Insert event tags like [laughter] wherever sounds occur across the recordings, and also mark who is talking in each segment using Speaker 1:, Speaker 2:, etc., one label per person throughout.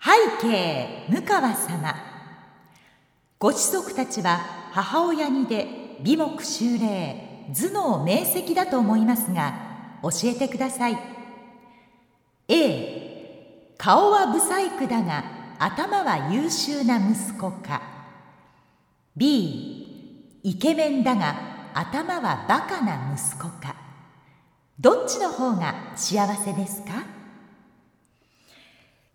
Speaker 1: 背景向川様。ご子息たちは母親にで美目秀麗頭脳明晰だと思いますが教えてください。A 顔は不細工だが頭は優秀な息子か。B イケメンだが頭はバカな息子か。どっちの方が幸せですか？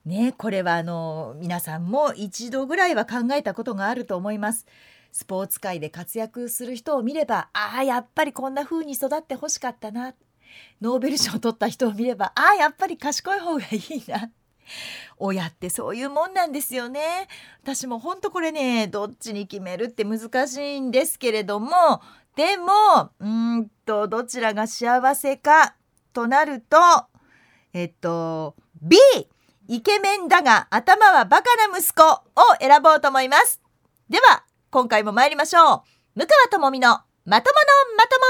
Speaker 2: ねこれはあの皆さんも一度ぐらいは考えたことがあると思います。スポーツ界で活躍する人を見ればああやっぱりこんな風に育ってほしかったな。ノーベル賞を取った人を見ればああやっぱり賢い方がいいな。親ってそういうもんなんですよね。私もほんとこれねどっちに決めるって難しいんですけれどもでもうんとどちらが幸せかとなるとえっと B イケメンだが頭はバカな息子を選ぼうと思います。では、今回も参りましょう。向川智美のまとものまとも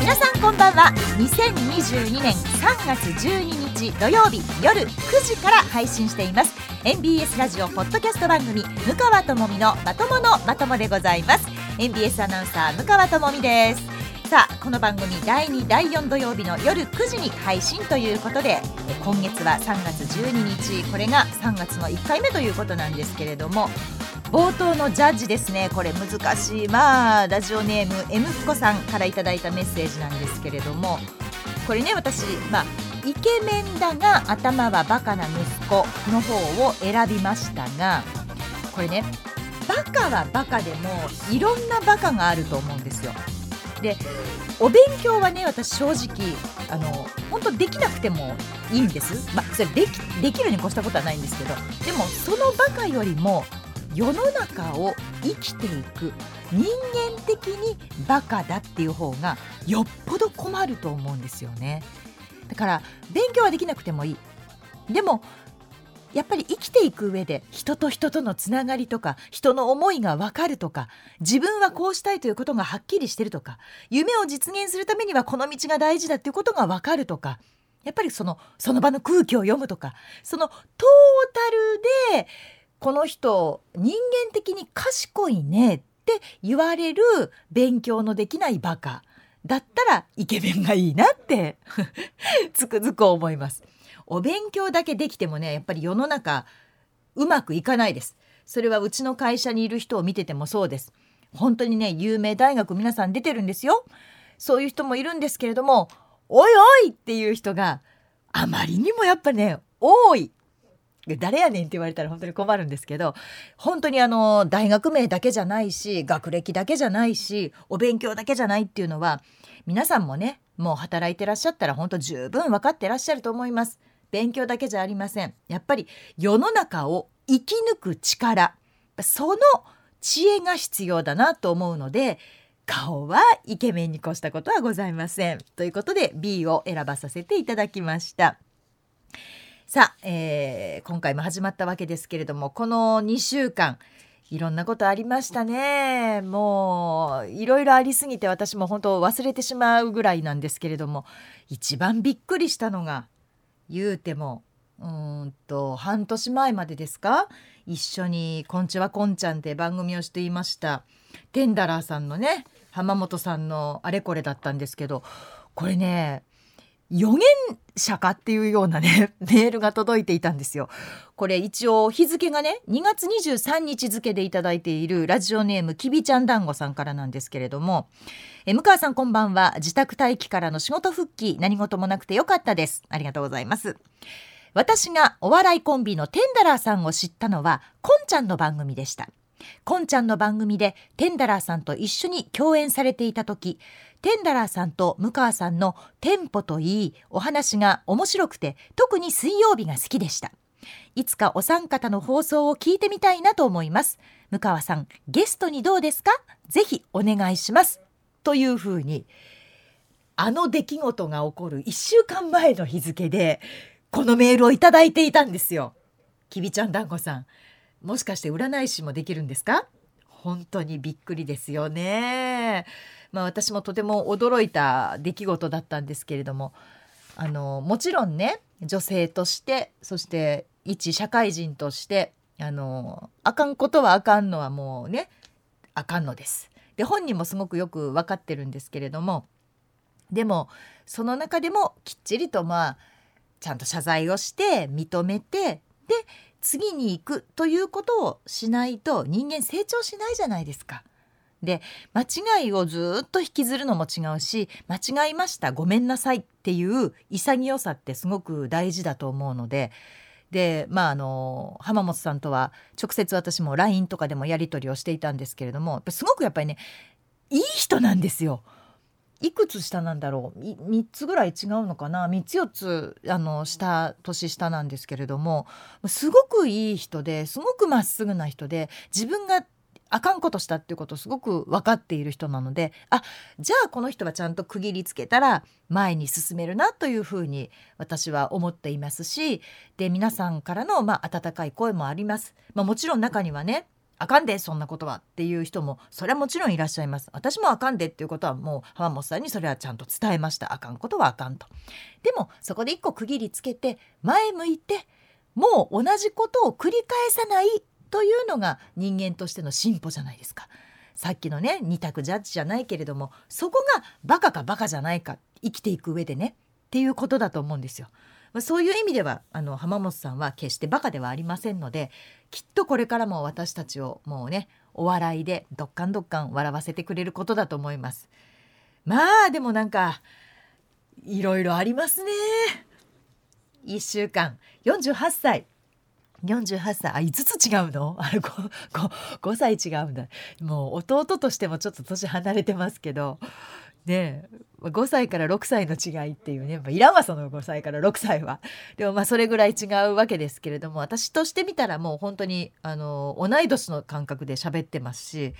Speaker 2: 皆さんこんばんは2022年3月12日土曜日夜9時から配信しています MBS ラジオポッドキャスト番組向川智美のまとものまともでございます。MBS アナウンサー向川智美です。さあこの番組第2第4土曜日の夜9時に配信ということで今月は3月12日これが3月の1回目ということなんですけれども冒頭のジャッジですね。これ難しい。まあラジオネーム M ふこさんからいただいたメッセージなんですけれどもこれね私まあイケメンだが頭はバカな息子の方を選びましたがこれねバカはバカでもいろんなバカがあると思うんですよ。でお勉強はね私正直あの本当できなくてもいいんです。まあそれできできるに越したことはないんですけどでもそのバカよりも世の中を生きていく人間的にバカだっていう方がよっぽど困ると思うんですよねだから勉強はできなくてもいい。でもやっぱり生きていく上で人と人とのつながりとか人の思いが分かるとか自分はこうしたいということがはっきりしてるとか夢を実現するためにはこの道が大事だっていうことが分かるとかやっぱりそのその場の空気を読むとかそのトータルでこの人人間的に賢いねって言われる勉強のできないバカだったらイケメンがいいなって [laughs] つくづく思います。お勉強だけできてもねやっぱり世の中うまくいかないです。それはうちの会社にいる人を見ててもそうです。本当にね有名大学皆さん出てるんですよ。そういう人もいるんですけれども「おいおい!」っていう人があまりにもやっぱね多い誰やねんって言われたら本当に困るんですけど本当にあの大学名だけじゃないし学歴だけじゃないしお勉強だけじゃないっていうのは皆さんもねもう働いてらっしゃったら本当十分分かってらっしゃると思います。勉強だけじゃありません。やっぱり世の中を生き抜く力その知恵が必要だなと思うので顔はイケメンに越したことはございません。ということで B を選ばさせていただきました。さあ、えー、今回も始まったわけですけれどもこの2週間いろんなことありましたね。もういろいろありすぎて私も本当忘れてしまうぐらいなんですけれども一番びっくりしたのが言うてもうんと半年前までですか？一緒に「こんちはこんちゃん」って番組をしていましたテンダラーさんのね浜本さんのあれこれだったんですけどこれね予言者かっていうようなね [laughs] メールが届いていたんですよ。これ一応日付がね2月23日付でいただいているラジオネームきびちゃん団子さんからなんですけれどもえ向川さんこんばんは。自宅待機からの仕事復帰。何事もなくてよかったです。ありがとうございます。私がお笑いコンビのテンダラーさんを知ったのはこんちゃんの番組でした。こんちゃんの番組でテンダラーさんと一緒に共演されていた時テンダラーさんと向川さんのテンポといいお話が面白くて特に水曜日が好きでした。いつかお三方の放送を聞いてみたいなと思います。向川さんゲストにどうですか？ぜひお願いします。というふうにあの出来事が起こる1週間前の日付でこのメールをいただいていたんですよ。きびちゃん団子さんもしかして占い師もできるんですか？本当にびっくりですよね。まあ、私もとても驚いた出来事だったんですけれどもあのもちろんね女性としてそして一社会人としてあのあかんことはあかんのはもうねあかんのです。で本人もすごくよく分かってるんですけれどもでもその中でもきっちりとまあちゃんと謝罪をして認めてで次に行くということをしないと人間成長しないじゃないですか。で間違いをずっと引きずるのも違うし間違いましたごめんなさいっていう潔さってすごく大事だと思うのででまああの浜本さんとは直接私も LINE とかでもやり取りをしていたんですけれどもすごくやっぱりねいい人なんですよ。いくつ下なんだろう？3つぐらい違うのかな？3つ4つあの下年下なんですけれどもすごくいい人ですごくまっすぐな人で自分があかんことしたっていうことをすごく分かっている人なのであじゃあこの人はちゃんと区切りつけたら前に進めるなというふうに私は思っていますしで皆さんからの、まあ、温かい声もあります。まあ、もちろん中にはねあかんでそんなことはっていう人もそれはもちろんいらっしゃいます。私もあかんでっていうことはもう浜本さんにそれはちゃんと伝えました。あかんことはあかんと。でもそこで一個区切りつけて前向いてもう同じことを繰り返さないというのが人間としての進歩じゃないですかさっきのね二択ジャッジじゃないけれどもそこがバカかバカじゃないか生きていく上でねっていうことだと思うんですよ。まあ、そういう意味ではあの浜本さんは決してバカではありませんのできっとこれからも私たちをもうねお笑いでどっかんどっかん笑わせてくれることだと思います。まあでもなんかいろいろありますね。1週間48歳48歳。あ5つ違うの？[laughs] あ 5, 5, 5歳違うんだもう弟としてもちょっと年離れてますけど。ね5歳から6歳の違いっていうね、まあ、いらんわその5歳から。6歳は。でもまあそれぐらい違うわけですけれども私としてみたらもう本当にあの同い年の感覚で喋ってますし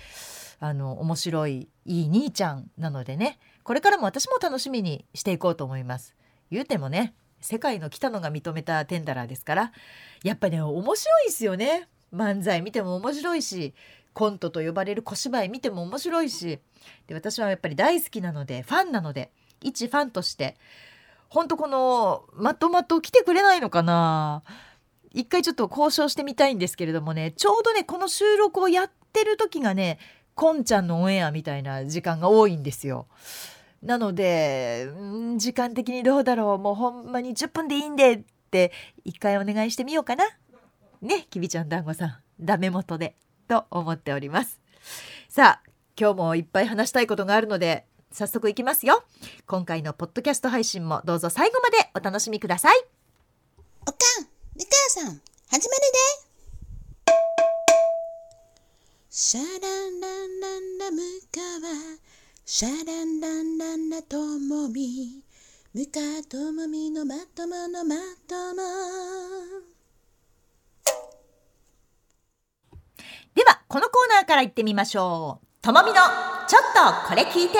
Speaker 2: あの面白いいい兄ちゃんなのでね。これからも私も楽しみにしていこうと思います。言うてもね世界の北野が認めたテンダラーですからやっぱね面白いですよね。漫才見ても面白いしコントと呼ばれる小芝居見ても面白いし。で私はやっぱり大好きなのでファンなので一ファンとしてほんとこのまとまと来てくれないのかな。一回ちょっと交渉してみたいんですけれどもねちょうどねこの収録をやってる時がねこんちゃんのオンエアみたいな時間が多いんですよ。なので、ん時間的にどうだろうもうほんまに10分でいいんでって一回お願いしてみようかな。ねきびちゃん団子さんダメ元でと思っております。さあ今日もいっぱい話したいことがあるので早速いきますよ。今回のポッドキャスト配信もどうぞ最後までお楽しみください。
Speaker 3: おかん、ぬかやさん、始まるで。シャランランランラムカワシャランランランラともみムカともみのまとものまとも。
Speaker 4: ではこのコーナーから行ってみましょう。ともみのちょっとこれ聞いて。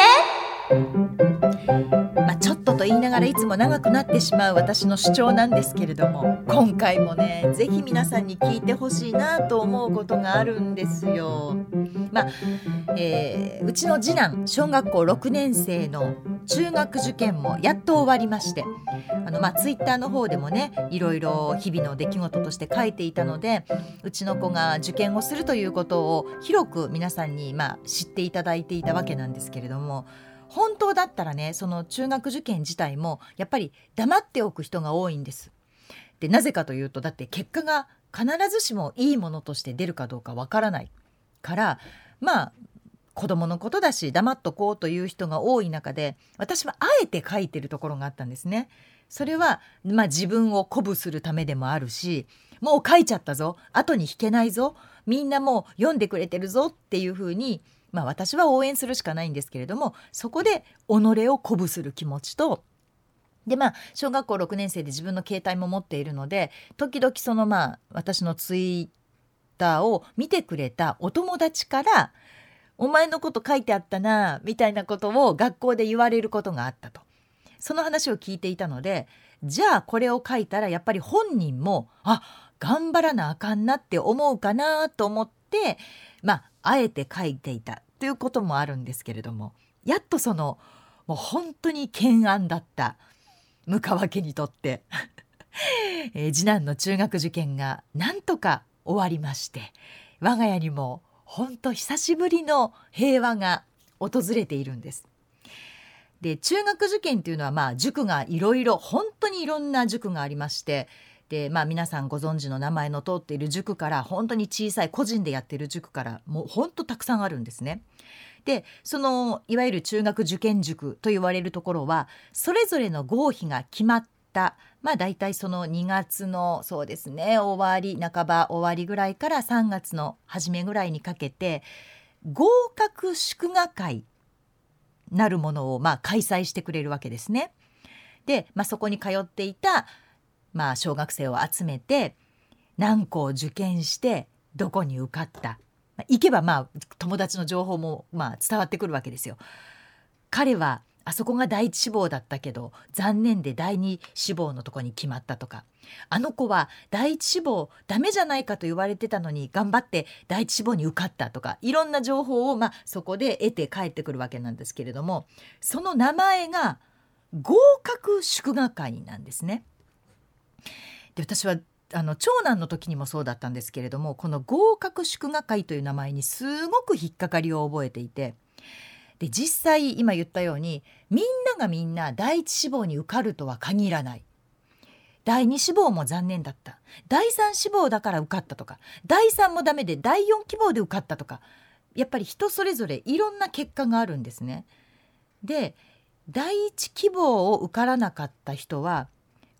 Speaker 4: とと言いながらいつも長くなってしまう私の主張なんですけれども今回もね是非皆さんに聞いてほしいなと思うことがあるんですよ。まあえー、うちの次男小学校6年生の中学受験もやっと終わりましてあの、まあ、ツイッターの方でもねいろいろ日々の出来事として書いていたのでうちの子が受験をするということを広く皆さんに、まあ、知っていただいていたわけなんですけれども。本当だったらねその中学受験自体もやっぱり黙っておく人が多いんです。でなぜかというとだって結果が必ずしもいいものとして出るかどうかわからないからまあ子供のことだし黙っとこうという人が多い中で私はあえて書いてるところがあったんですね。それは、まあ、自分を鼓舞するためでもあるしもう書いちゃったぞ後に引けないぞみんなもう読んでくれてるぞっていうふうにまあ、私は応援するしかないんですけれどもそこで己を鼓舞する気持ちとでまあ小学校6年生で自分の携帯も持っているので時々そのまあ私のツイッターを見てくれたお友達から「お前のこと書いてあったな」みたいなことを学校で言われることがあったと。その話を聞いていたのでじゃあこれを書いたらやっぱり本人もあ頑張らなあかんなって思うかなと思っ
Speaker 2: ってまああえて書いていたということもあるんですけれどもやっとそのもう本当に懸案だった向川家にとって [laughs] えー、次男の中学受験がなんとか終わりまして我が家にも本当久しぶりの平和が訪れているんです。で中学受験っていうのはまあ塾がいろいろ本当にいろんな塾がありましてでまあ皆さんご存知の名前の通っている塾から本当に小さい個人でやってる塾からもう本当たくさんあるんですね。でそのいわゆる中学受験塾と言われるところはそれぞれの合否が決まったまあ大体その2月のそうですね終わり半ば終わりぐらいから3月の初めぐらいにかけて合格祝賀会なるものをまあ開催してくれるわけですね。で、まあ、そこに通っていた、まあ、小学生を集めて何校受験してどこに受かった、まあ、行けばまあ友達の情報もまあ伝わってくるわけですよ。彼はあそこが第一志望だったけど残念で第二志望のとこに決まったとかあの子は第一志望ダメじゃないかと言われてたのに頑張って第一志望に受かったとかいろんな情報をまあそこで得て帰ってくるわけなんですけれどもその名前が合格祝賀会なんですね。で私はあの長男の時にもそうだったんですけれどもこの合格祝賀会という名前にすごく引っかかりを覚えていてで実際今言ったようにみんながみんな第一志望に受かるとは限らない第二志望も残念だった第三志望だから受かったとか第三もダメで第四希望で受かったとかやっぱり人それぞれいろんな結果があるんですね。で第一希望を受からなかった人は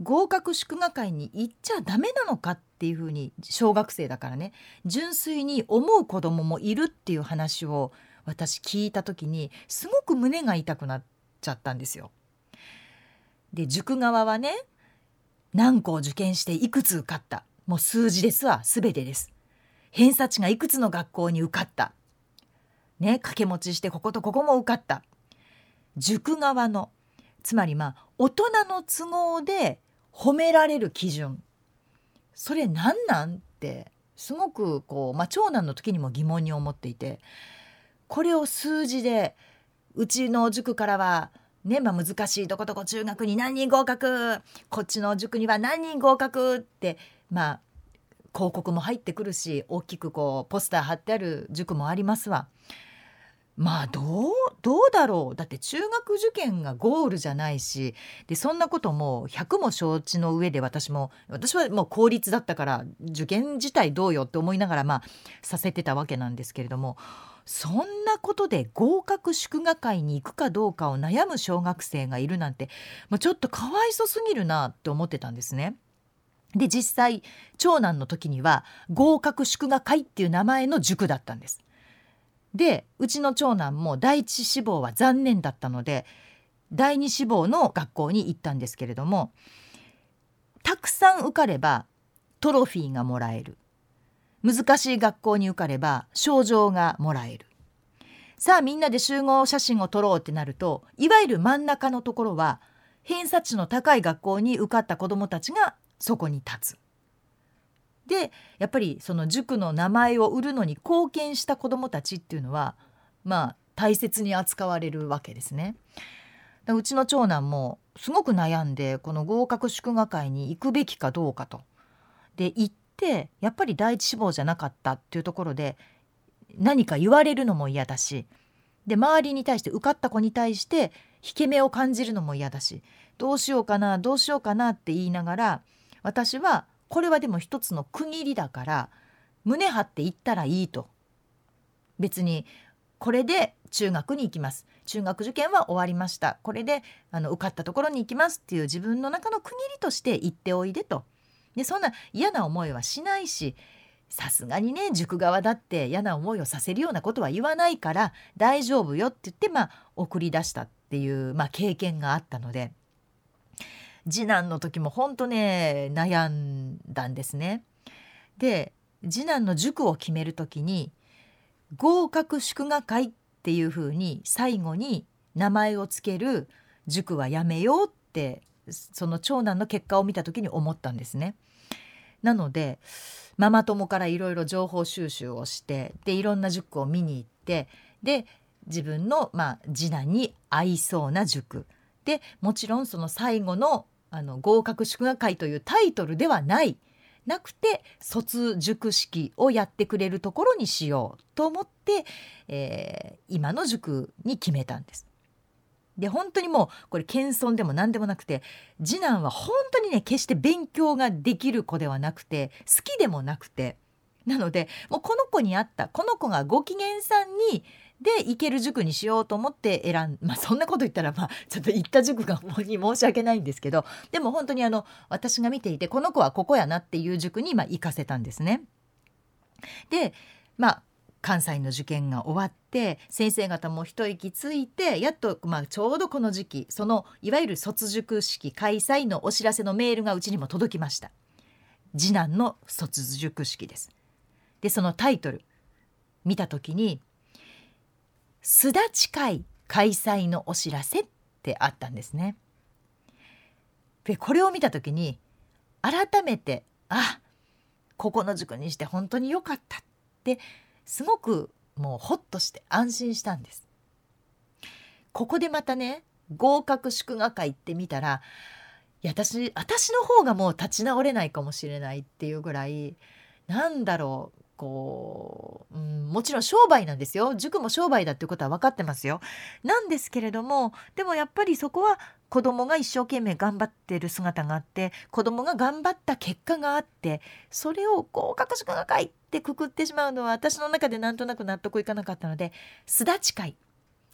Speaker 2: 合格祝賀会に行っちゃダメなのかっていうふうに小学生だからね。純粋に思う子供もいるっていう話を私聞いた時にすごく胸が痛くなっちゃったんですよ。で塾側はね何校受験していくつ受かった。もう数字ですわ。全てです。偏差値がいくつの学校に受かった。ね掛け持ちしてこことここも受かった。塾側のつまりまあ大人の都合で褒められる基準。それ何なん？ってすごくこう、まあ、長男の時にも疑問に思っていて。これを数字でうちの塾からはねまあ、難しいどこどこ中学に何人合格こっちの塾には何人合格ってまあ広告も入ってくるし大きくこうポスター貼ってある塾もありますわ。まあどうどうだろうだって中学受験がゴールじゃないしでそんなことも100も承知の上で私も私はもう公立だったから受験自体どうよって思いながらまあさせてたわけなんですけれどもそんなことで合格祝賀会に行くかどうかを悩む小学生がいるなんてもうちょっとかわいそすぎるなって思ってたんですね。で実際長男の時には合格祝賀会っていう名前の塾だったんです。でうちの長男も第一志望は残念だったので第二志望の学校に行ったんですけれどもたくさん受かればトロフィーがもらえる難しい学校に受かれば賞状がもらえるさあみんなで集合写真を撮ろうってなるといわゆる真ん中のところは偏差値の高い学校に受かった子どもたちがそこに立つ。でやっぱりその塾の名前を売るのに貢献した子どもたちっていうのはまあ大切に扱われるわけですね。うちの長男もすごく悩んでこの合格祝賀会に行くべきかどうかと。で行ってやっぱり第一志望じゃなかったっていうところで何か言われるのも嫌だしで周りに対して受かった子に対して引け目を感じるのも嫌だしどうしようかなどうしようかなって言いながら私はこれはでも一つの区切りだから胸張って言ったらいいと。別にこれで中学に行きます。中学受験は終わりました。これであの受かったところに行きますっていう自分の中の区切りとして言っておいでと。でそんな嫌な思いはしないしさすがにね塾側だって嫌な思いをさせるようなことは言わないから大丈夫よって言ってまあ送り出したっていう、まあ、経験があったので。次男の時も本当ね悩んだんですね。で次男の塾を決める時に合格祝賀会っていうふうに最後に名前を付ける塾はやめようってその長男の結果を見た時に思ったんですね。なのでママ友からいろいろ情報収集をしてでいろんな塾を見に行ってで自分の、まあ、次男に合いそうな塾でもちろんその最後のあの合格祝賀会というタイトルではないなくて卒塾式をやってくれるところにしようと思って、えー、今の塾に決めたんです。で本当にもうこれ謙遜でも何でもなくて次男は本当にね決して勉強ができる子ではなくて好きでもなくてなのでもうこの子に合ったこの子がご機嫌さんにで行ける塾にしようと思って選ん [laughs] まあそんなこと言ったらまあちょっと行った塾がに申し訳ないんですけどでも本当にあの私が見ていてこの子はここやなっていう塾にまあ行かせたんですね。でまあ関西の受験が終わって先生方も一息ついてやっと、まあ、ちょうどこの時期そのいわゆる卒塾式開催のお知らせのメールがうちにも届きました次男の卒塾式ですでそのタイトル見た時に「巣立ち会開催のお知らせ」ってあったんですねでこれを見た時に改めてあここの塾にして本当に良かったってすごくもうホッとして安心したんです。ここでまたね合格祝賀会ってみたらいや私私の方がもう立ち直れないかもしれないっていうぐらいなんだろうこう、うん、もちろん商売なんですよ塾も商売だっていうことは分かってますよ。なんですけれどもでもやっぱりそこは子供が一生懸命頑張ってる姿があって子供が頑張った結果があってそれを合格祝賀会ってくくってしまうのは私の中でなんとなく納得いかなかったのですだち会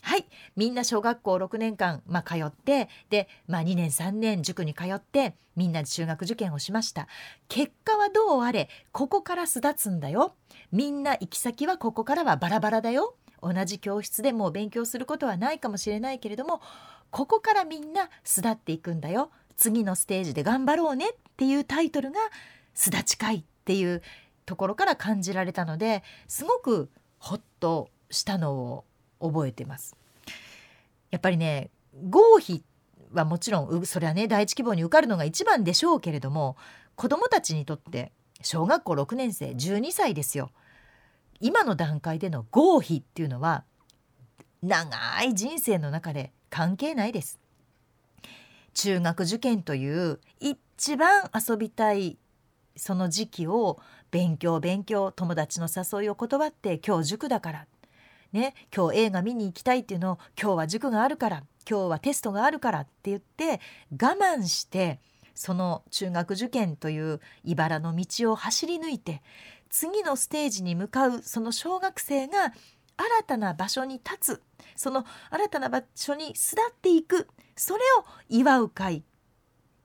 Speaker 2: はい。みんな小学校6年間、まあ、通ってで、まあ、2年3年塾に通ってみんなで中学受験をしました。結果はどうあれここから巣立つんだよ。みんな行き先はここからはバラバラだよ。同じ教室でもう勉強することはないかもしれないけれどもここからみんな巣立っていくんだよ。次のステージで頑張ろうねっていうタイトルが「巣立ち会」っていうところから感じられたのですごくホッとしたのを覚えてます。やっぱりね合否はもちろんそれはね第一希望に受かるのが一番でしょうけれども子どもたちにとって小学校6年生12歳ですよ今の段階での合否っていうのは長い人生の中で関係ないです。中学受験という一番遊びたいその時期を勉強勉強友達の誘いを断って今日塾だからね、今日映画見に行きたいっていうのを今日は塾があるから今日はテストがあるからって言って我慢してその中学受験という茨の道を走り抜いて次のステージに向かうその小学生が新たな場所に立つその新たな場所に巣立っていくそれを祝う会っ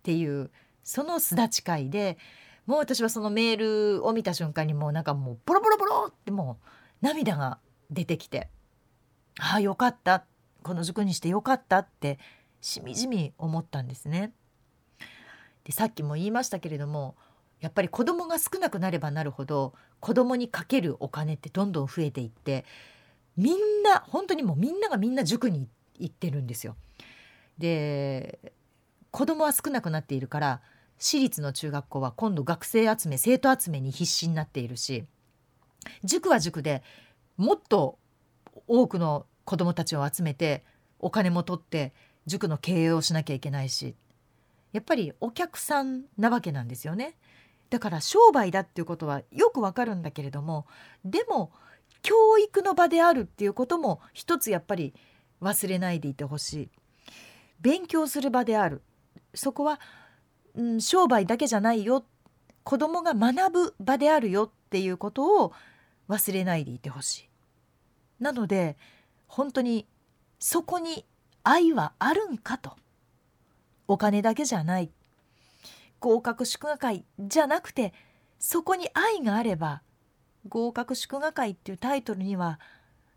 Speaker 2: ていうその巣立ち会でもう私はそのメールを見た瞬間にもうなんかもうボロボロボロってもう涙が出てきてああよかったこの塾にしてよかったってしみじみ思ったんですね。でさっきも言いましたけれどもやっぱり子供が少なくなればなるほど子供にかけるお金ってどんどん増えていってみんな本当にもうみんながみんな塾に行ってるんですよ。で子供は少なくなっているから私立の中学校は今度学生集め生徒集めに必死になっているし塾は塾でもっと多くの子どもたちを集めてお金も取って塾の経営をしなきゃいけないしやっぱりお客さんなわけなんですよね。だから商売だっていうことはよくわかるんだけれどもでも教育の場であるっていうことも一つやっぱり忘れないでいてほしい。勉強する場であるそこは、うん、商売だけじゃないよ子供が学ぶ場であるよっていうことを忘れないでいてほしい。なので本当にそこに愛はあるんかとお金だけじゃない合格祝賀会じゃなくてそこに愛があれば合格祝賀会っていうタイトルには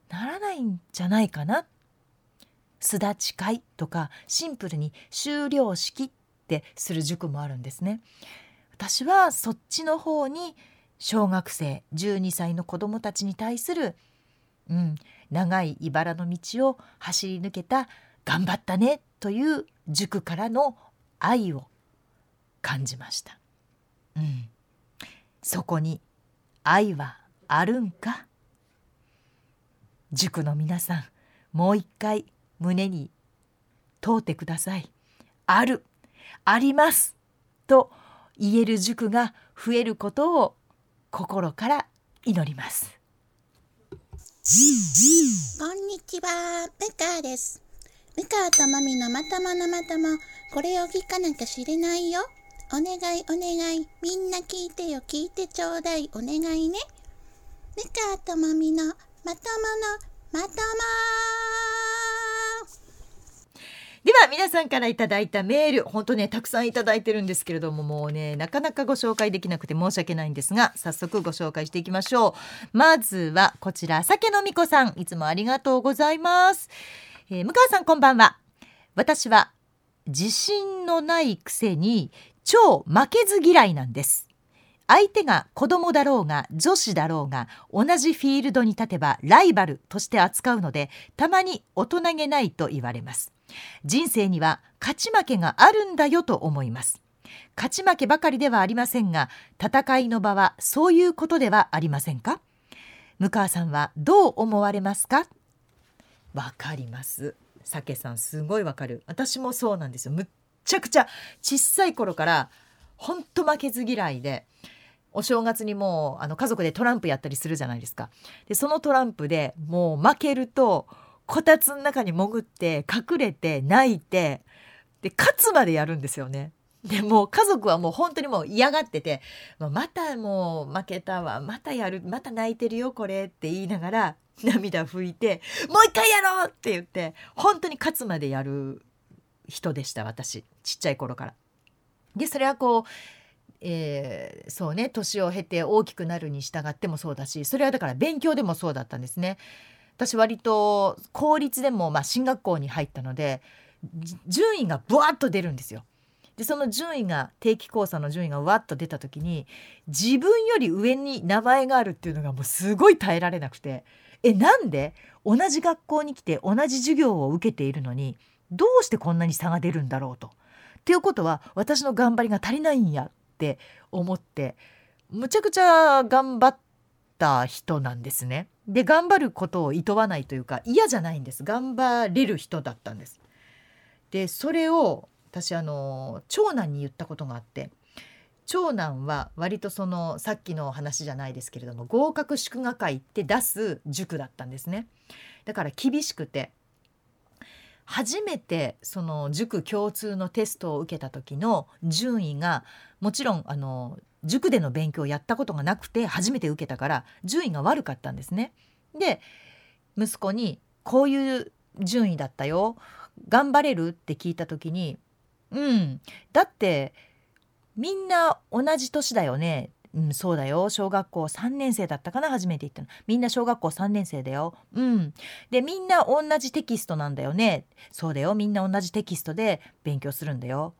Speaker 2: ならないんじゃないかな。すだち会とかシンプルに修了式ってする塾もあるんですね。私はそっちの方に小学生12歳の子どもたちに対するうん、長い茨の道を走り抜けた頑張ったねという塾からの愛を感じました。うん、そこに愛はあるんか？塾の皆さんもう一回胸に通ってください。ある。あります。と言える塾が増えることを心から祈ります。
Speaker 3: こんにちは、ムカーです。ムカとマミのまとものまとも、これを聞かなきゃ知れないよ。お願いお願い、みんな聞いてよ、聞いてちょうだい、お願いね。ムカとマミのまとものまとも
Speaker 2: では皆さんからいただいたメール本当ねたくさんいただいてるんですけれどももうねなかなかご紹介できなくて申し訳ないんですが早速ご紹介していきましょう。まずはこちら酒飲み子さんいつもありがとうございます、えー向川さんこんばんは。私は自信のないくせに超負けず嫌いなんです。相手が子供だろうが女子だろうが同じフィールドに立てばライバルとして扱うのでたまに大人げないと言われます。人生には勝ち負けがあるんだよと思います。勝ち負けばかりではありませんが戦いの場はそういうことではありませんか？向川さんはどう思われますか？わかります。酒さんすごいわかる。私もそうなんですよ。むっちゃくちゃ小さい頃からほんと負けず嫌いでお正月にもうあの家族でトランプやったりするじゃないですか。でそのトランプでもう負けるとこたつの中に潜って隠れて泣いてで勝つまでやるんですよね。でも家族はもう本当にもう嫌がってて「またもう負けたわまたやるまた泣いてるよこれ」って言いながら涙拭いて「もう一回やろう!」って言って本当に勝つまでやる人でした私ちっちゃい頃から。でそれはこうえーそうね年を経て大きくなるに従ってもそうだしそれはだから勉強でもそうだったんですね。私割と公立でもまあ進学校に入ったので順位がブワッと出るんですよ。でその順位が定期考査の順位がわっと出た時に自分より上に名前があるっていうのがもうすごい耐えられなくてえなんで同じ学校に来て同じ授業を受けているのにどうしてこんなに差が出るんだろうと。っていうことは私の頑張りが足りないんやって思ってむちゃくちゃ頑張った人なんですね。で頑張ることをいとわないというか嫌じゃないんです頑張れる人だったんです。でそれを私あの長男に言ったことがあって長男は割とそのさっきの話じゃないですけれども合格祝賀会って出す塾だったんですね。だから厳しくて初めてその塾共通のテストを受けた時の順位がもちろんあの塾での勉強をやったことがなくて初めて受けたから順位が悪かったんですね。で息子に「こういう順位だったよ頑張れる?」って聞いた時に「うんだってみんな同じ年だよね」うん、そうだよ小学校3年生だったかな初めて言ったのみんな小学校3年生だようんでみんな同じテキストなんだよねそうだよみんな同じテキストで勉強するんだよ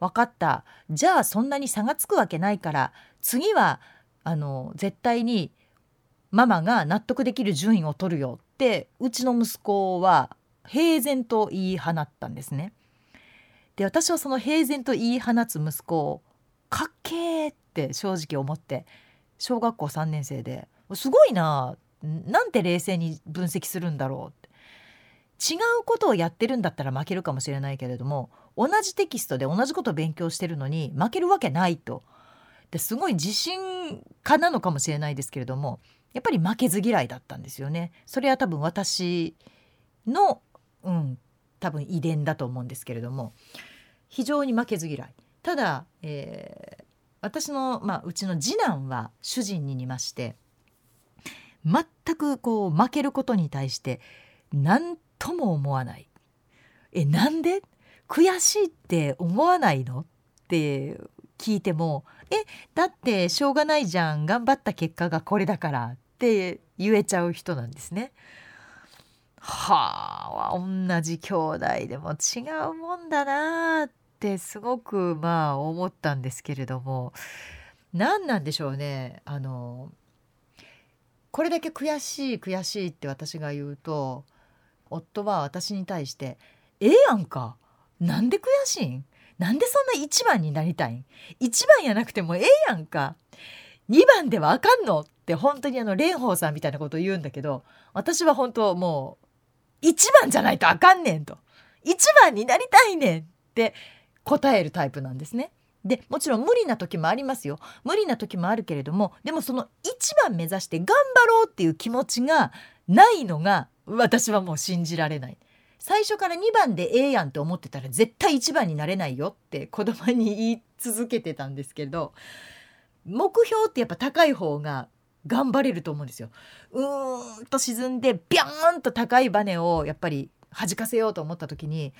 Speaker 2: 分かった。じゃあそんなに差がつくわけないから次はあの絶対にママが納得できる順位を取るよってうちの息子は平然と言い放ったんですね。で私はその平然と言い放つ息子をかっけーって正直思って小学校3年生ですごいななんて冷静に分析するんだろうって。違うことをやってるんだったら負けるかもしれないけれども同じテキストで同じことを勉強してるのに負けるわけないとですごい自信家なのかもしれないですけれどもやっぱり負けず嫌いだったんですよね。それは多分私の、うん、多分遺伝だと思うんですけれども非常に負けず嫌い。ただ、えー私の、まあ、うちの次男は主人に似まして全くこう負けることに対して何とも思わない。えなんで？悔しいって思わないの？って聞いても「えだってしょうがないじゃん。頑張った結果がこれだから」って言えちゃう人なんですね。はあ同じ兄弟でも違うもんだなあってすごくまあ思ったんですけれども。何なんでしょうね。あのこれだけ悔しい悔しいって私が言うと夫は私に対して「ええやんか。なんで悔しいん？なんでそんな一番になりたいん？一番やなくてもええやんか。2番ではあかんのって本当にあの蓮舫さんみたいなことを言うんだけど私は本当もう1番じゃないとあかんねんと。1番になりたいねんって答えるタイプなんですね。でもちろん無理な時もありますよ。無理な時もあるけれどもでもその1番目指して頑張ろうっていう気持ちがないのが私はもう信じられない最初から2番でええやんって思ってたら絶対1番になれないよって子供に言い続けてたんですけど目標ってやっぱ高い方が頑張れると思うんですよ。うーんと沈んでビャーンと高いバネをやっぱり弾かせようと思った時にやっ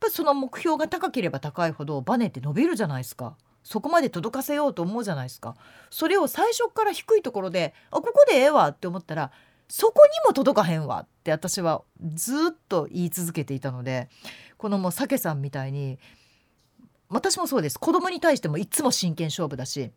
Speaker 2: ぱその目標が高ければ高いほどバネって伸びるじゃないですか。そこまで届かせようと思うじゃないですか。それを最初から低いところであここでええわって思ったらそこにも届かへんわって私はずっと言い続けていたのでこのもうサケさんみたいに私もそうです子供に対してもいつも真剣勝負だし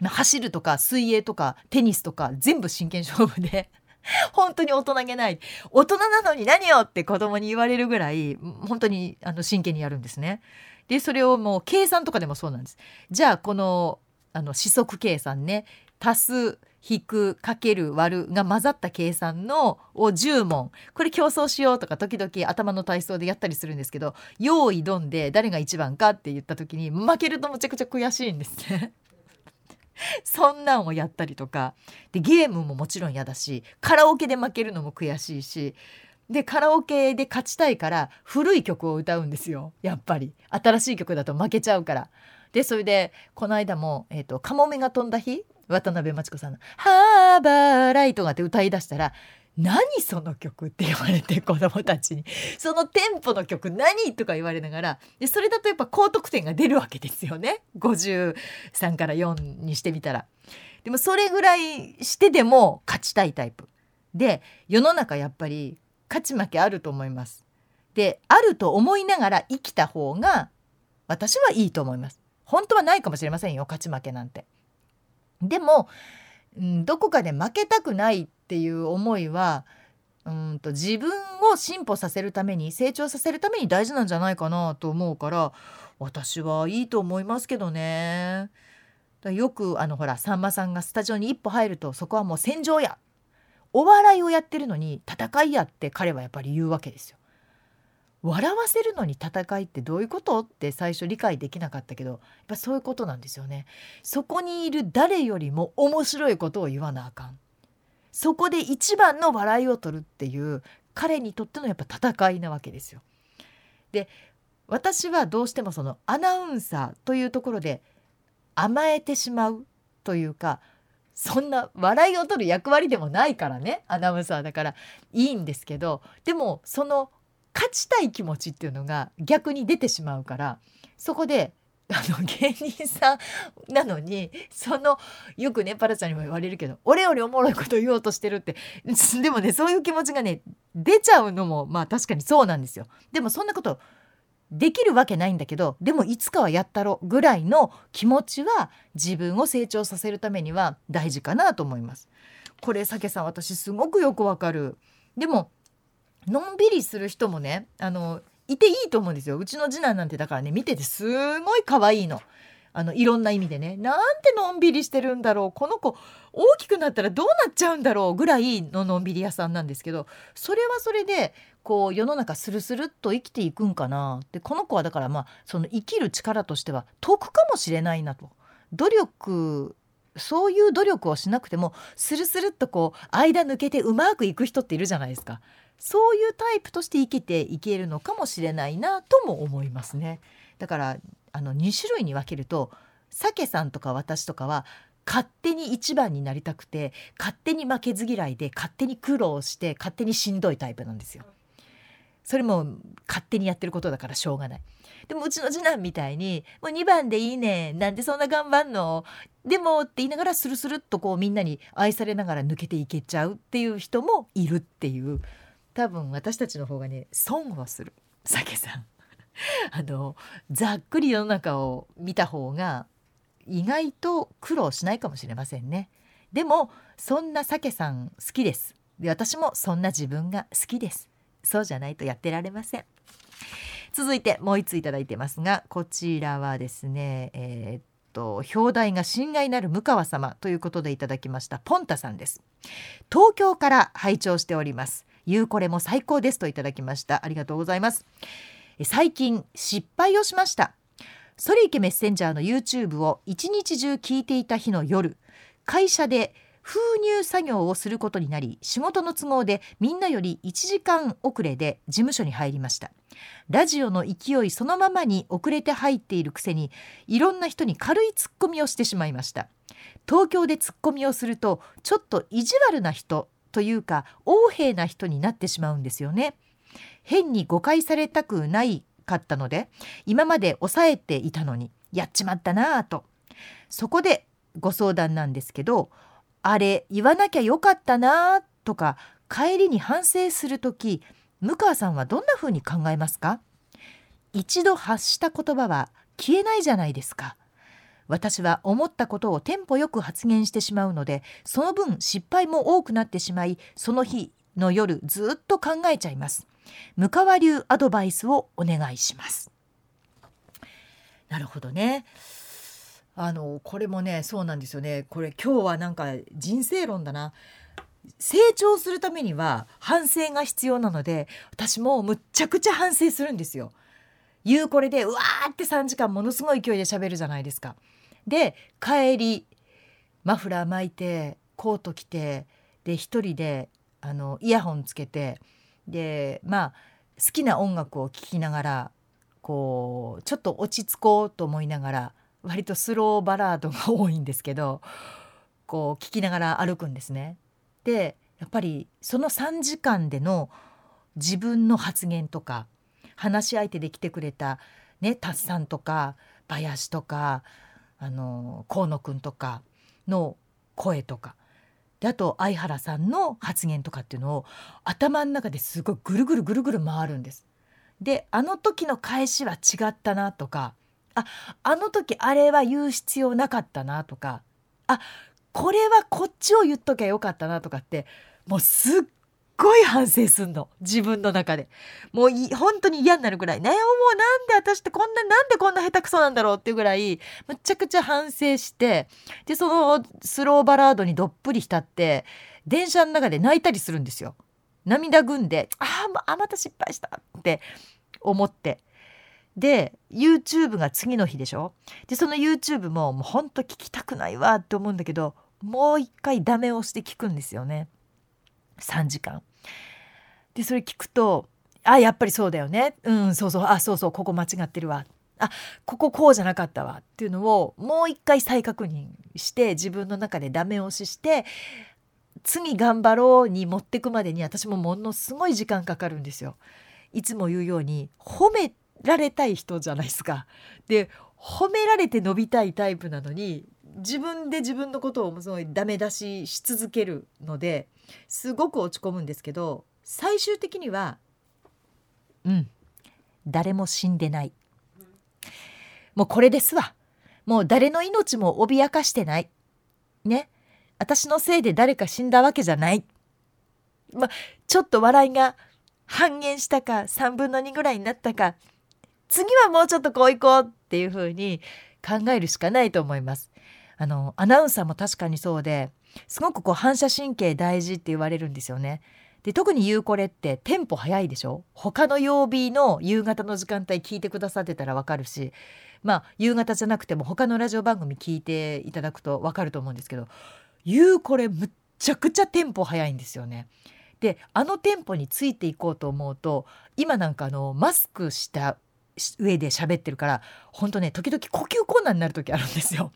Speaker 2: 走るとか水泳とかテニスとか全部真剣勝負で [laughs] 本当に大人げない大人なのに何よって子供に言われるぐらい本当にあの真剣にやるんですね。でそれをもう計算とかでもそうなんです。じゃあこのあの四則計算ね足す引くかける割るが混ざった計算のを10問。これ競争しようとか時々頭の体操でやったりするんですけど用意どんで誰が一番かって言った時に負けるとむちゃくちゃ悔しいんです。ね。[laughs] そんなんをやったりとか。でゲームももちろん嫌だしカラオケで負けるのも悔しいし。でカラオケで勝ちたいから古い曲を歌うんですよ。やっぱり。新しい曲だと負けちゃうから。でそれでこの間も「えーと、カモメが飛んだ日」渡辺真知子さんの「ハーバーライトが」って歌いだしたら「何その曲?」って言われて子供たちに「[laughs] そのテンポの曲何?」とか言われながらでそれだとやっぱ高得点が出るわけですよね53から4にしてみたら。でもそれぐらいしてでも勝ちたいタイプで世の中やっぱり勝ち負けあると思います。であると思いながら生きた方が私はいいと思います。本当はないかもしれませんよ勝ち負けなんて。でも、うん、どこかで負けたくないっていう思いはうんと自分を進歩させるために成長させるために大事なんじゃないかなと思うから私はいいと思いますけどね。よくあのほらさんまさんがスタジオに一歩入るとそこはもう戦場やお笑いをやってるのに戦いやって彼はやっぱり言うわけですよ。笑わせるのに戦いってどういうこと？って最初理解できなかったけどやっぱそういうことなんですよね。そこにいる誰よりも面白いことを言わなあかん。そこで一番の笑いを取るっていう彼にとってのやっぱ戦いなわけですよ。で私はどうしてもそのアナウンサーというところで甘えてしまうというかそんな笑いを取る役割でもないからねアナウンサーだからいいんですけどでもその勝ちたい気持ちっていうのが逆に出てしまうからそこであの芸人さんなのにそのよくねパラちゃんにも言われるけど俺よりおもろいこと言おうとしてるってでもねそういう気持ちがね出ちゃうのもまあ確かにそうなんですよ。でもそんなことできるわけないんだけどでもいつかはやったろぐらいの気持ちは自分を成長させるためには大事かなと思います。これさけさん私すごくよくわかる。でものんびりする人もねあのいていいと思うんですようちの次男なんてだからね見ててすごい可愛いの。あのいろんな意味でねなんてのんびりしてるんだろうこの子大きくなったらどうなっちゃうんだろうぐらいののんびり屋さんなんですけどそれはそれでこう世の中スルスルっと生きていくんかなってこの子はだからまあその生きる力としては得かもしれないなと。努力そういう努力をしなくてもスルスルっとこう間抜けてうまくいく人っているじゃないですか。そういうタイプとして生きていけるのかもしれないなとも思いますね。だからあの2種類に分けるとサケさんとか私とかは勝手に一番になりたくて勝手に負けず嫌いで勝手に苦労して勝手にしんどいタイプなんですよ。それも勝手にやってることだからしょうがない。でもうちの次男みたいに「もう2番でいいねなんでそんな頑張んの?」でもって言いながらスルスルっとこうみんなに愛されながら抜けていけちゃうっていう人もいるっていう多分私たちの方がね損をする。酒さん。[laughs] あのざっくり世の中を見た方が意外と苦労しないかもしれませんね。でもそんな酒さん好きです。で私もそんな自分が好きです。そうじゃないとやってられません。続いてもう一ついただいてますがこちらはですね、えーと表題が心外なる向川様ということでいただきましたポンタさんです。東京から拝聴しております。ゆうこれも最高ですといただきました。ありがとうございます。最近失敗をしました。ソリイケメッセンジャーの YouTube を一日中聞いていた日の夜会社で封入作業をすることになり仕事の都合でみんなより1時間遅れで事務所に入りました。ラジオの勢いそのままに遅れて入っているくせにいろんな人に軽いツッコミをしてしまいました。東京でツッコミをするとちょっと意地悪な人というか横柄な人になってしまうんですよね。変に誤解されたくないかったので今まで抑えていたのにやっちまったなぁと。そこでご相談なんですけどあれ言わなきゃよかったなとか帰りに反省する時向川さんはどんな風に考えますか？一度発した言葉は消えないじゃないですか。私は思ったことをテンポよく発言してしまうのでその分失敗も多くなってしまいその日の夜ずっと考えちゃいます。向川流アドバイスをお願いします。なるほどね。あのこれもねそうなんですよね。これ今日はなんか人生論だな。成長するためには反省が必要なので私もむっちゃくちゃ反省するんですよ。言うこれでうわーって3時間ものすごい勢いで喋るじゃないですか。で帰りマフラー巻いてコート着てで一人であのイヤホンつけてでまあ好きな音楽を聴きながらこうちょっと落ち着こうと思いながら割とスローバラードが多いんですけどこう聞きながら歩くんですね。でやっぱりその3時間での自分の発言とか話し相手で来てくれたねタッさんとか林とかあの河野くんとかの声とかであと相原さんの発言とかっていうのを頭の中ですごいぐるぐるぐるぐる回るんです。であの時の返しは違ったなとかああの時あれは言う必要なかったなとかあこれはこっちを言っときゃよかったなとかってもうすっごい反省すんの。自分の中で。もう本当に嫌になるぐらい。ねもうなんで私ってこんななんでこんな下手くそなんだろうっていうぐらいむちゃくちゃ反省してでそのスローバラードにどっぷり浸って電車の中で泣いたりするんですよ。涙ぐんでああまた失敗したって思って。で YouTube が次の日でしょ？でその YouTube ももうほんと聞きたくないわって思うんだけどもう一回ダメ押して聞くんですよね。3時間。でそれ聞くとあやっぱりそうだよねうんそうそうあそうそうここ間違ってるわあこここうじゃなかったわっていうのをもう一回再確認して自分の中でダメ押しして次頑張ろうに持ってくまでに私もものすごい時間かかるんですよ。いつも言うように褒められたい人じゃないですか。で褒められて伸びたいタイプなのに自分で自分のことをすごいダメ出しし続けるのですごく落ち込むんですけど最終的にはうん誰も死んでない。もうこれですわ。もう誰の命も脅かしてない。ね。私のせいで誰か死んだわけじゃない。まちょっと笑いが半減したか3分の2ぐらいになったか。次はもうちょっとこういこうっていう風に考えるしかないと思います。あのアナウンサーも確かにそうですごくこう反射神経大事って言われるんですよね。で特に「ゆうこれ」ってテンポ早いでしょ？他の曜日の夕方の時間帯聞いてくださってたらわかるしまあ夕方じゃなくても他のラジオ番組聞いていただくとわかると思うんですけど「ゆうこれ」むっちゃくちゃテンポ早いんですよね。であのテンポについていこうと思うと今なんかあのマスクした上で喋ってるから本当ね時々呼吸困難になる時あるんですよ。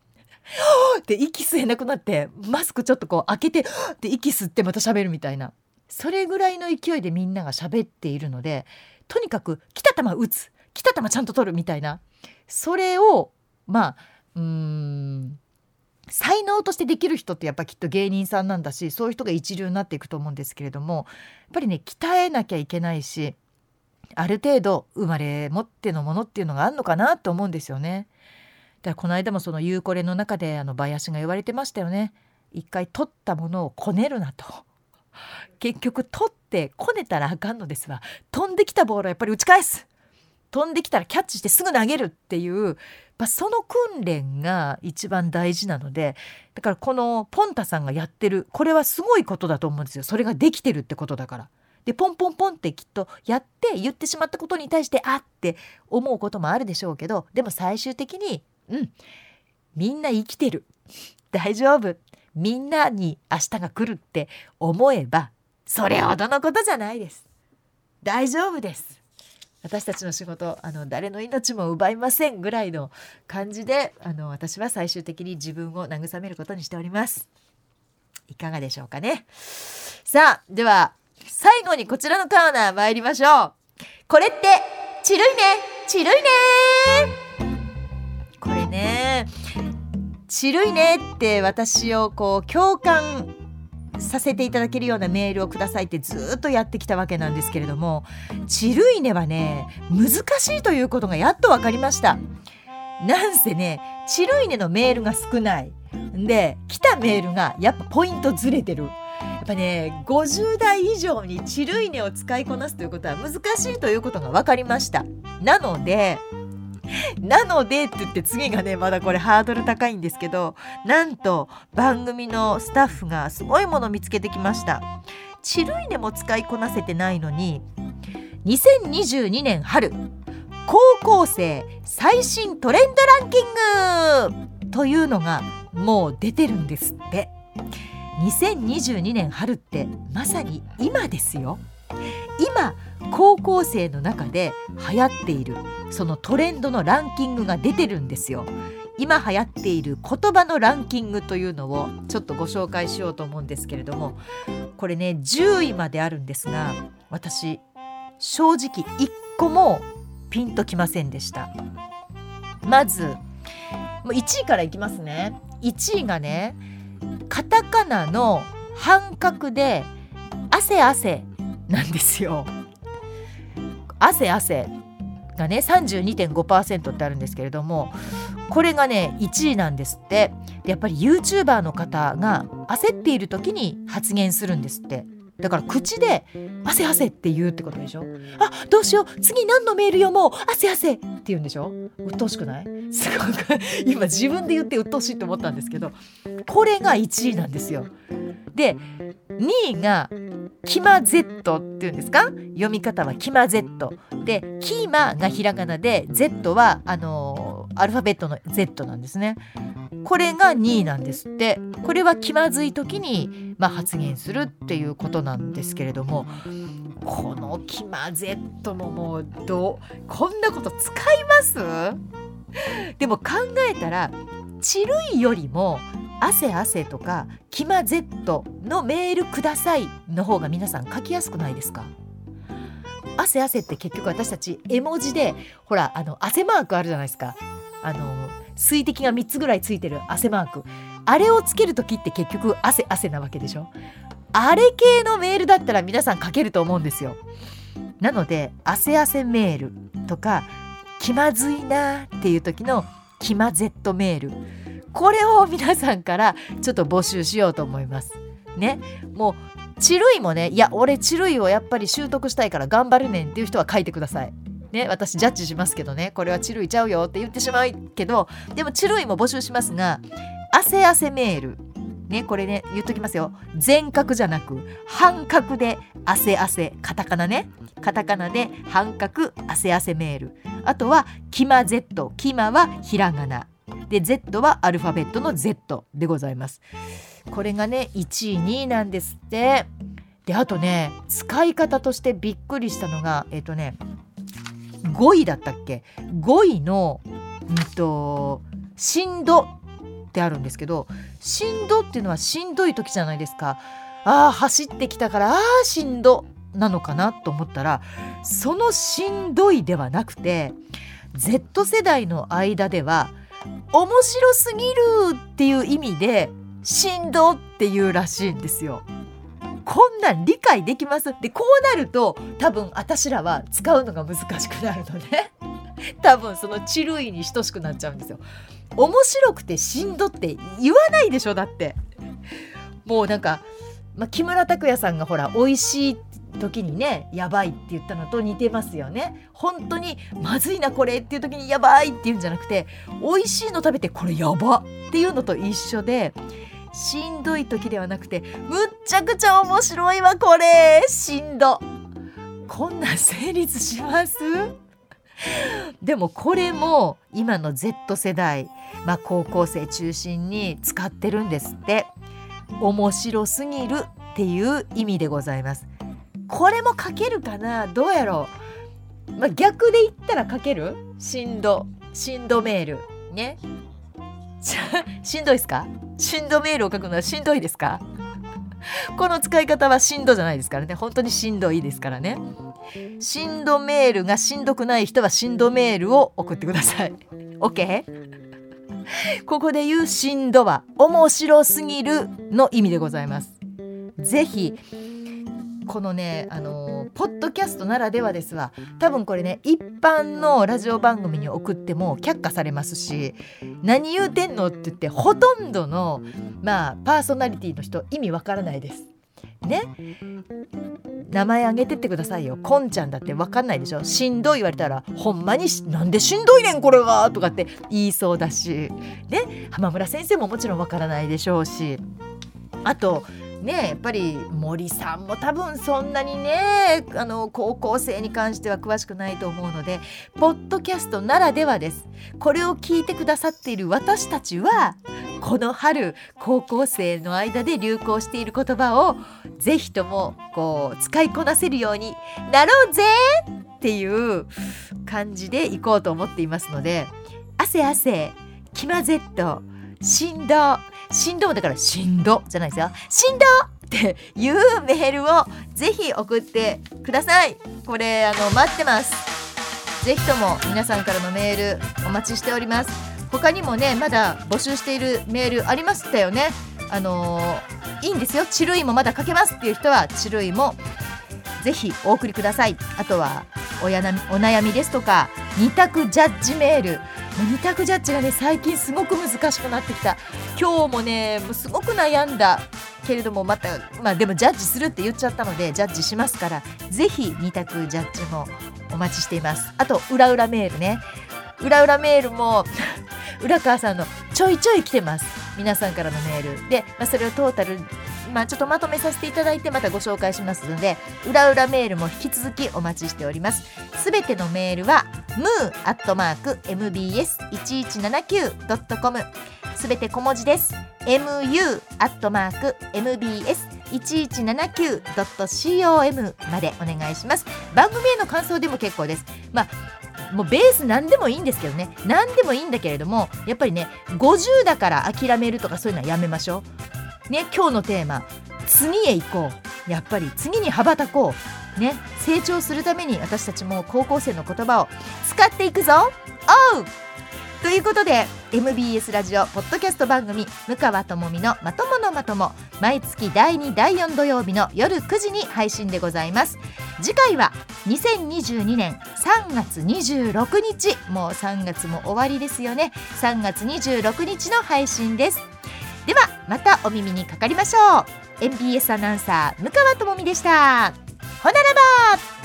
Speaker 2: [laughs] で息吸えなくなってマスクちょっとこう開けてで息吸ってまた喋るみたいなそれぐらいの勢いでみんなが喋っているのでとにかく来た球打つ来た球ちゃんと取るみたいなそれをまあうーん才能としてできる人ってやっぱきっと芸人さんなんだしそういう人が一流になっていくと思うんですけれどもやっぱりね鍛えなきゃいけないしある程度生まれ持ってのものっていうのがあるのかなと思うんですよね。だからこの間もその「ゆうこれ」の中であの林が言われてましたよね。一回取ったものをこねるなと。結局取ってこねたらあかんのですわ。飛んできたボールはやっぱり打ち返す。飛んできたらキャッチしてすぐ投げるっていうまその訓練が一番大事なのでだからこのポンタさんがやってるこれはすごいことだと思うんですよ。それができてるってことだから。でポンポンポンってきっとやって言ってしまったことに対してあって思うこともあるでしょうけどでも最終的にうんみんな生きてる。大丈夫。みんなに明日が来るって思えばそれほどのことじゃないです。大丈夫です。私たちの仕事あの誰の命も奪いませんぐらいの感じであの私は最終的に自分を慰めることにしております。いかがでしょうかね。さあでは最後にこちらのコーナー参りましょう。これってちるいね。ちるいねちるいねって私をこう共感させていただけるようなメールをくださいってずっとやってきたわけなんですけれどもチルイネはね難しいということがやっと分かりました。なんせねチルイネのメールが少ない。で来たメールがやっぱポイントずれてる。やっぱね50代以上にチルイネを使いこなすということは難しいということが分かりました。なのでなのでって言って次がねまだこれハードル高いんですけどなんと番組のスタッフがすごいもの見つけてきました。チルイネも使いこなせてないのに2022年春高校生最新トレンドランキングというのがもう出てるんですって。2022年春ってまさに今ですよ。今高校生の中で流行っているそのトレンドのランキングが出てるんですよ。今流行っている言葉のランキングというのをちょっとご紹介しようと思うんですけれどもこれね10位まであるんですが私正直1個もピンときませんでした。まずもう1位からいきますね。1位がねカタカナの半角で汗汗なんですよ。汗汗がね32.5%ってあるんですけれどもこれがね1位なんですって。やっぱり YouTuber の方が焦っている時に発言するんですって。だから口で「汗汗」って言うってことでしょあどうしよう次何のメール読もう汗汗って言うんでしょ？鬱陶しくない？すごく [laughs] 今自分で言って鬱陶しいと思ったんですけどこれが1位なんですよ。で2位がキマ Z っていうんですか？読み方はキマ Z でキーマがひらがなで Z はあのー、アルファベットの Z なんですね。これが2位なんですって。これは気まずい時に、まあ、発言するっていうことなんですけれどもこのキマ Z ももうどこんなこと使います？でも考えたらチルいよりも汗汗とかキマ Z のメールくださいの方が皆さん書きやすくないですか？汗汗って結局私たち絵文字でほらあの汗マークあるじゃないですか。あの水滴が3つぐらいついてる汗マーク。あれをつける時って結局汗汗なわけでしょ？あれ系のメールだったら皆さん書けると思うんですよ。なので汗汗メールとか気まずいなっていう時の気ま Z メール。これを皆さんからちょっと募集しようと思います。ね。もうチルイもねいや俺チルイをやっぱり習得したいから頑張るねんっていう人は書いてください。ね、私ジャッジしますけどね。これはチルイちゃうよって言ってしまうけどでもチルイも募集しますが汗汗メール。ねこれね言っときますよ。全角じゃなく半角で汗汗カタカナね。カタカナで半角汗汗メール。あとはキマ Z キマはひらがな。で Z はアルファベットの Z でございます。これがね1位2位なんですって。であとね使い方としてびっくりしたのがえっ、ー、とね5位だったっけ？5位のうんとしんどってあるんですけどしんどっていうのはしんどい時じゃないですかああ走ってきたからああしんどなのかなと思ったらそのしんどいではなくて Z 世代の間では面白すぎるっていう意味でしんどっていうらしいんですよ。こんなん理解できます。でこうなると多分私らは使うのが難しくなるのね。[laughs] 多分そのチルイに等しくなっちゃうんですよ。面白くてしんどって言わないでしょだって。もうなんか、まあ、木村拓哉さんがほら美味しい時にねやばいって言ったのと似てますよね。本当にまずいなこれっていう時にやばいって言うんじゃなくて美味しいの食べてこれやばっていうのと一緒でしんどい時ではなくてむっちゃくちゃ面白いわこれ。しんど。こんなん成立します？でもこれも今の Z 世代、まあ、高校生中心に使ってるんですって。面白すぎるっていう意味でございます。これも書けるかな？どうやろう、まあ、逆で言ったら書ける？振動振動メール。ね。[laughs] しんどいですか？振動メールを書くのはしんどいですか？[laughs] この使い方はしんどじゃないですからね。本当にしんどいですからね。しんどメールがしんどくない人はしんどメールを送ってください。[laughs] OK? ここで言うしんどは面白すぎるの意味でございます。ぜひこのねあのポッドキャストならではですわ。多分これね一般のラジオ番組に送っても却下されますし何言うてんのって言ってほとんどのまあパーソナリティの人意味わからないです。ね。名前あげてってくださいよ。こんちゃんだって分かんないでしょ。しんどい言われたらほんまになんでしんどいねんこれはとかって言いそうだし。ね。浜村先生ももちろん分からないでしょうし。あとねやっぱり森さんも多分そんなにねあの高校生に関しては詳しくないと思うのでポッドキャストならではです。これを聞いてくださっている私たちはこの春高校生の間で流行している言葉をぜひともこう使いこなせるようになろうぜ!っていう感じでいこうと思っていますので汗汗キマゼット振動振動だから振動じゃないですよ。振動っていうメールをぜひ送ってください。これあの待ってます。ぜひとも皆さんからのメールお待ちしております。他にもねまだ募集しているメールありましたよね。あのー、いいんですよ。チルイもまだ書けますっていう人はチルイもぜひお送りください。あとはおやなお悩みですとか二択ジャッジメール二択ジャッジがね最近すごく難しくなってきた。今日もねもすごく悩んだけれどもまたまあでもジャッジするって言っちゃったのでジャッジしますからぜひ二択ジャッジもお待ちしています。あと裏裏メールね。裏裏メールも [laughs] 浦川さんのちょいちょい来てます。皆さんからのメール。で、まあ、それをトータルまあ、ちょっとまとめさせていただいてまたご紹介しますので裏裏メールも引き続きお待ちしております。すべてのメールは moo.mbs1179.com すべて小文字です。mu アットマーク mbs1179.com までお願いします。番組への感想でも結構です。まあもうベース何でもいいんですけどね。何でもいいんだけれどもやっぱりね50だから諦めるとかそういうのはやめましょう。ね今日のテーマ次へ行こう。やっぱり次に羽ばたこう。ね成長するために私たちも高校生の言葉を使っていくぞ。おうということで MBS ラジオポッドキャスト番組「向川智美のまとものまとも」毎月第2第4土曜日の夜9時に配信でございます。次回は2022年3月26日。もう3月も終わりですよね。3月26日の配信です。ではまたお耳にかかりましょう。MBS アナウンサー向川智美でした。ほならば